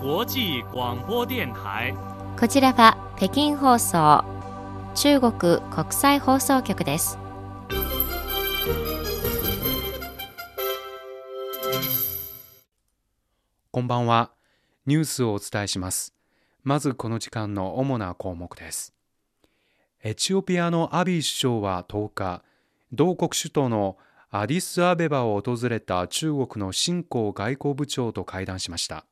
際广播電台。こちらは北京放送中国国際放送局です。こんばんは。ニュースをお伝えします。まずこの時間の主な項目です。エチオピアのアビー首相は10日同国首都のアディスアベバを訪れた中国の新興外交部長と会談しました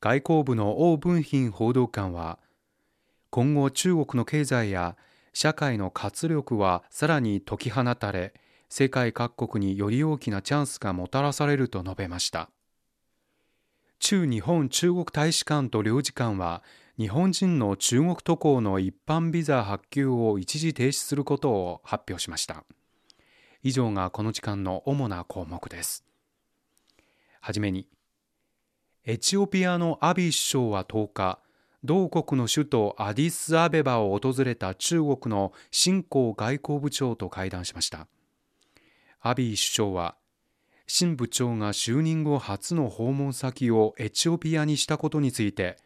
外交部の王文賓報道官は今後中国の経済や社会の活力はさらに解き放たれ世界各国により大きなチャンスがもたらされると述べました。駐日本中国大使館と領事館は日本人の中国渡航の一般ビザ発給を一時停止することを発表しました。以上がこの時間の主な項目です。はじめにエチオピアのアビー首相は10日同国の首都アディスアベバを訪れた中国の新興外交部長と会談しました。アビー首相は新部長が就任後初の訪問先をエチオピアにしたことについて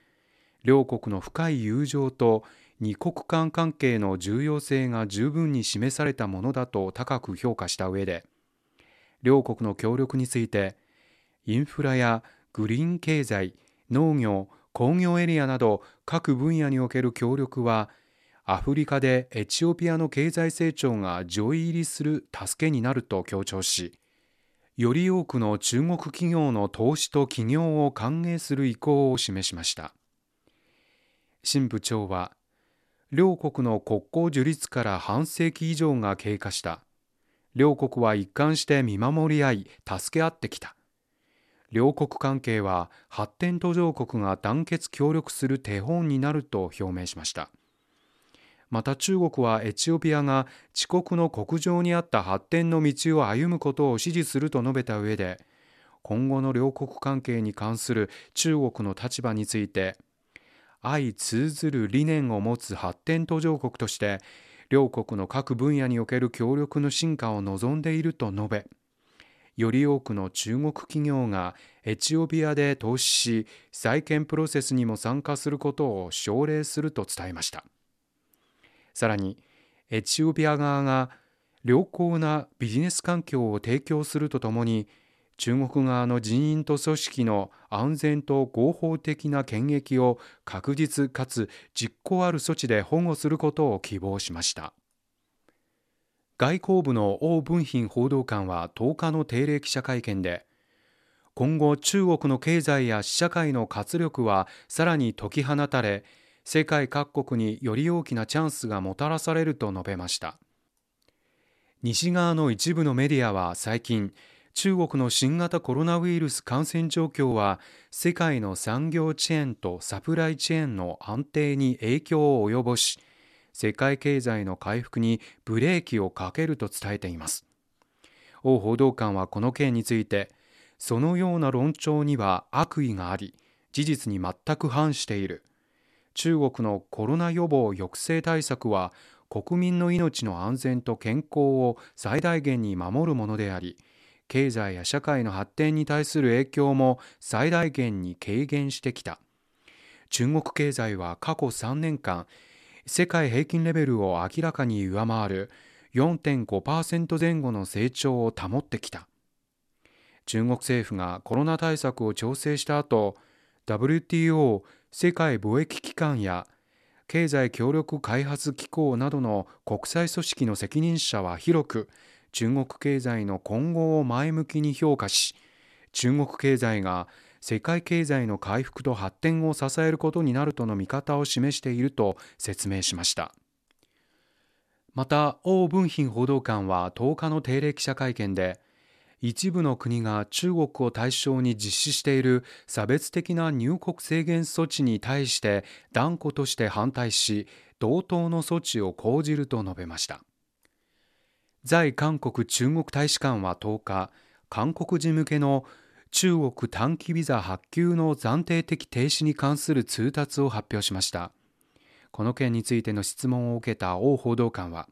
両国の深い友情と二国間関係の重要性が十分に示されたものだと高く評価した上で両国の協力についてインフラやグリーン経済農業工業エリアなど各分野における協力はアフリカでエチオピアの経済成長が上位入りする助けになると強調しより多くの中国企業の投資と起業を歓迎する意向を示しました。新部長は両国の国交樹立から半世紀以上が経過した。両国は一貫して見守り合い助け合ってきた。両国関係は発展途上国が団結協力する手本になると表明しました。また中国はエチオピアが遅刻の国情にあった発展の道を歩むことを支持すると述べた上で今後の両国関係に関する中国の立場について相通ずる理念を持つ発展途上国として両国の各分野における協力の進化を望んでいると述べより多くの中国企業がエチオピアで投資し再建プロセスにも参加することを奨励すると伝えました。さらにエチオピア側が良好なビジネス環境を提供するとともに中国側の人員と組織の安全と合法的な権益を確実かつ実効ある措置で保護することを希望しました。外交部の王文賓報道官は10日の定例記者会見で今後中国の経済や社会の活力はさらに解き放たれ世界各国により大きなチャンスがもたらされると述べました。西側の一部のメディアは最近中国の新型コロナウイルス感染状況は世界の産業チェーンとサプライチェーンの安定に影響を及ぼし世界経済の回復にブレーキをかけると伝えています。王報道官はこの件についてそのような論調には悪意があり事実に全く反している。中国のコロナ予防抑制対策は国民の命の安全と健康を最大限に守るものであり経済や社会の発展に対する影響も最大限に軽減してきた。中国経済は過去3年間世界平均レベルを明らかに上回る4.5%前後の成長を保ってきた。中国政府がコロナ対策を調整した後 WTO 世界貿易機関や経済協力開発機構などの国際組織の責任者は広く中国経済の今後を前向きに評価し中国経済が世界経済の回復と発展を支えることになるとの見方を示していると説明しました。また王文賓報道官は10日の定例記者会見で一部の国が中国を対象に実施している差別的な入国制限措置に対して断固として反対し同等の措置を講じると述べました。在韓国中国大使館は10日韓国人向けの中国短期ビザ発給の暫定的停止に関する通達を発表しました。この件についての質問を受けた王報道官は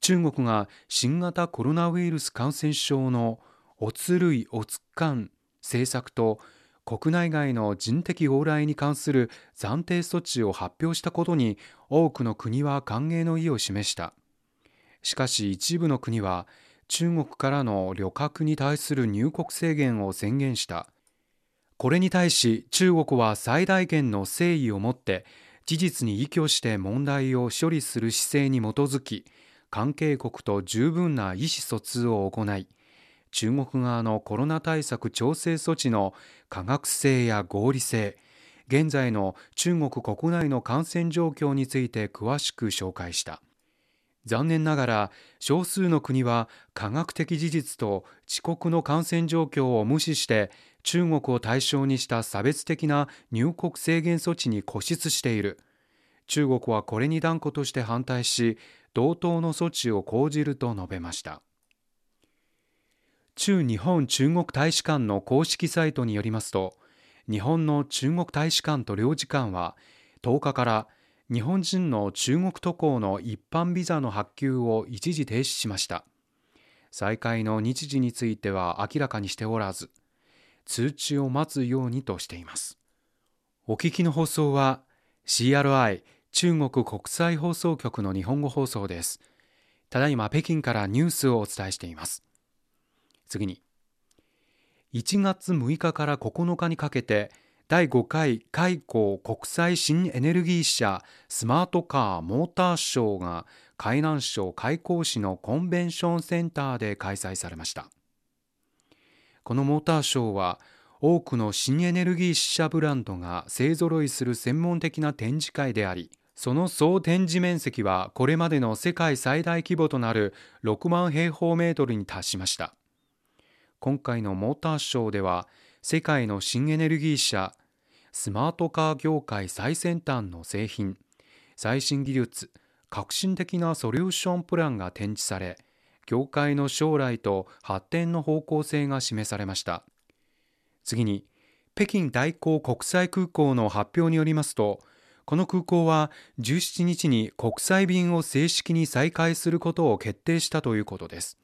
中国が新型コロナウイルス感染症のおつ類おつかん政策と国内外の人的往来に関する暫定措置を発表したことに多くの国は歓迎の意を示した。しかし一部の国は中国からの旅客に対する入国制限を宣言した。これに対し中国は最大限の誠意を持って事実に依拠して問題を処理する姿勢に基づき関係国と十分な意思疎通を行い中国側のコロナ対策調整措置の科学性や合理性現在の中国国内の感染状況について詳しく紹介した。残念ながら少数の国は科学的事実と遅刻の感染状況を無視して中国を対象にした差別的な入国制限措置に固執している。中国はこれに断固として反対し同等の措置を講じると述べました。駐日本中国大使館の公式サイトによりますと日本の中国大使館と領事館は10日から日本人の中国渡航の一般ビザの発給を一時停止しました。再開の日時については明らかにしておらず通知を待つようにとしています。お聞きの放送は CRI 中国国際放送局の日本語放送です。ただいま北京からニュースをお伝えしています。次に1月6日から9日にかけて第5回開港国際新エネルギー車スマートカーモーターショーが海南省開港市のコンベンションセンターで開催されました。このモーターショーは多くの新エネルギー車ブランドが勢ぞろいする専門的な展示会でありその総展示面積はこれまでの世界最大規模となる6万平方メートルに達しました。今回のモーターショーでは世界の新エネルギー車スマートカー業界最先端の製品最新技術革新的なソリューションプランが展示され業界の将来と発展の方向性が示されました。次に北京大港国際空港の発表によりますとこの空港は17日に国際便を正式に再開することを決定したということです。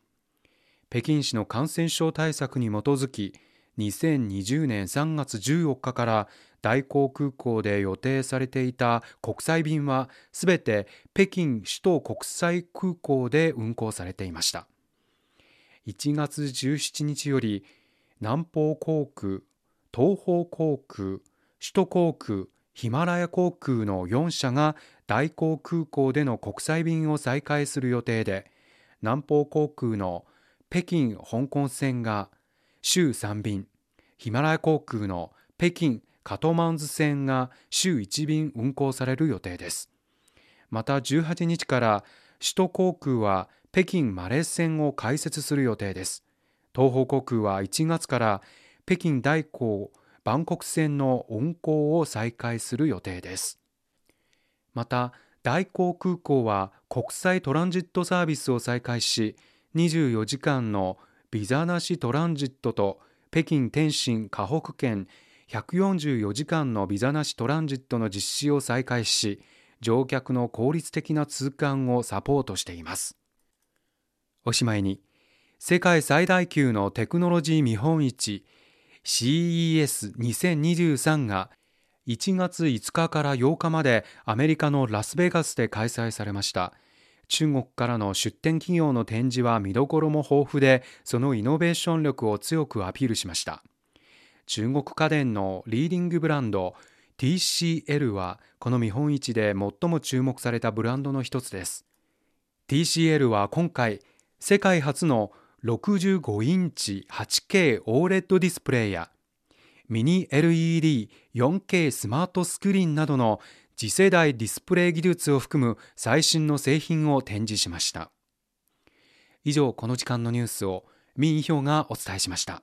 北京市の感染症対策に基づき2020年3月14日から大港空港で予定されていた国際便はすべて北京首都国際空港で運航されていました。1月17日より南方航空東方航空首都航空ヒマラヤ航空の4社が大港空港での国際便を再開する予定で南方航空の北京香港線が週3便。ヒマラヤ航空の北京カトマンズ線が週1便運航される予定です。また18日から首都航空は北京マレー線を開設する予定です。東方航空は1月から北京大港バンコク線の運航を再開する予定です。また大港空港は国際トランジットサービスを再開し24時間のビザなしトランジットと北京天津河北圏144時間のビザなしトランジットの実施を再開し乗客の効率的な通関をサポートしています。おしまいに世界最大級のテクノロジー見本市 CES2023 が1月5日から8日までアメリカのラスベガスで開催されました。中国からの出展企業の展示は見どころも豊富でそのイノベーション力を強くアピールしました。中国家電のリーディングブランド TCL はこの見本市で最も注目されたブランドの一つです。TCL は今回世界初の65インチ 8K OLED ディスプレイやミニ LED4K スマートスクリーンなどの次世代ディスプレイ技術を含む最新の製品を展示しました。以上この時間のニュースを民意票がお伝えしました。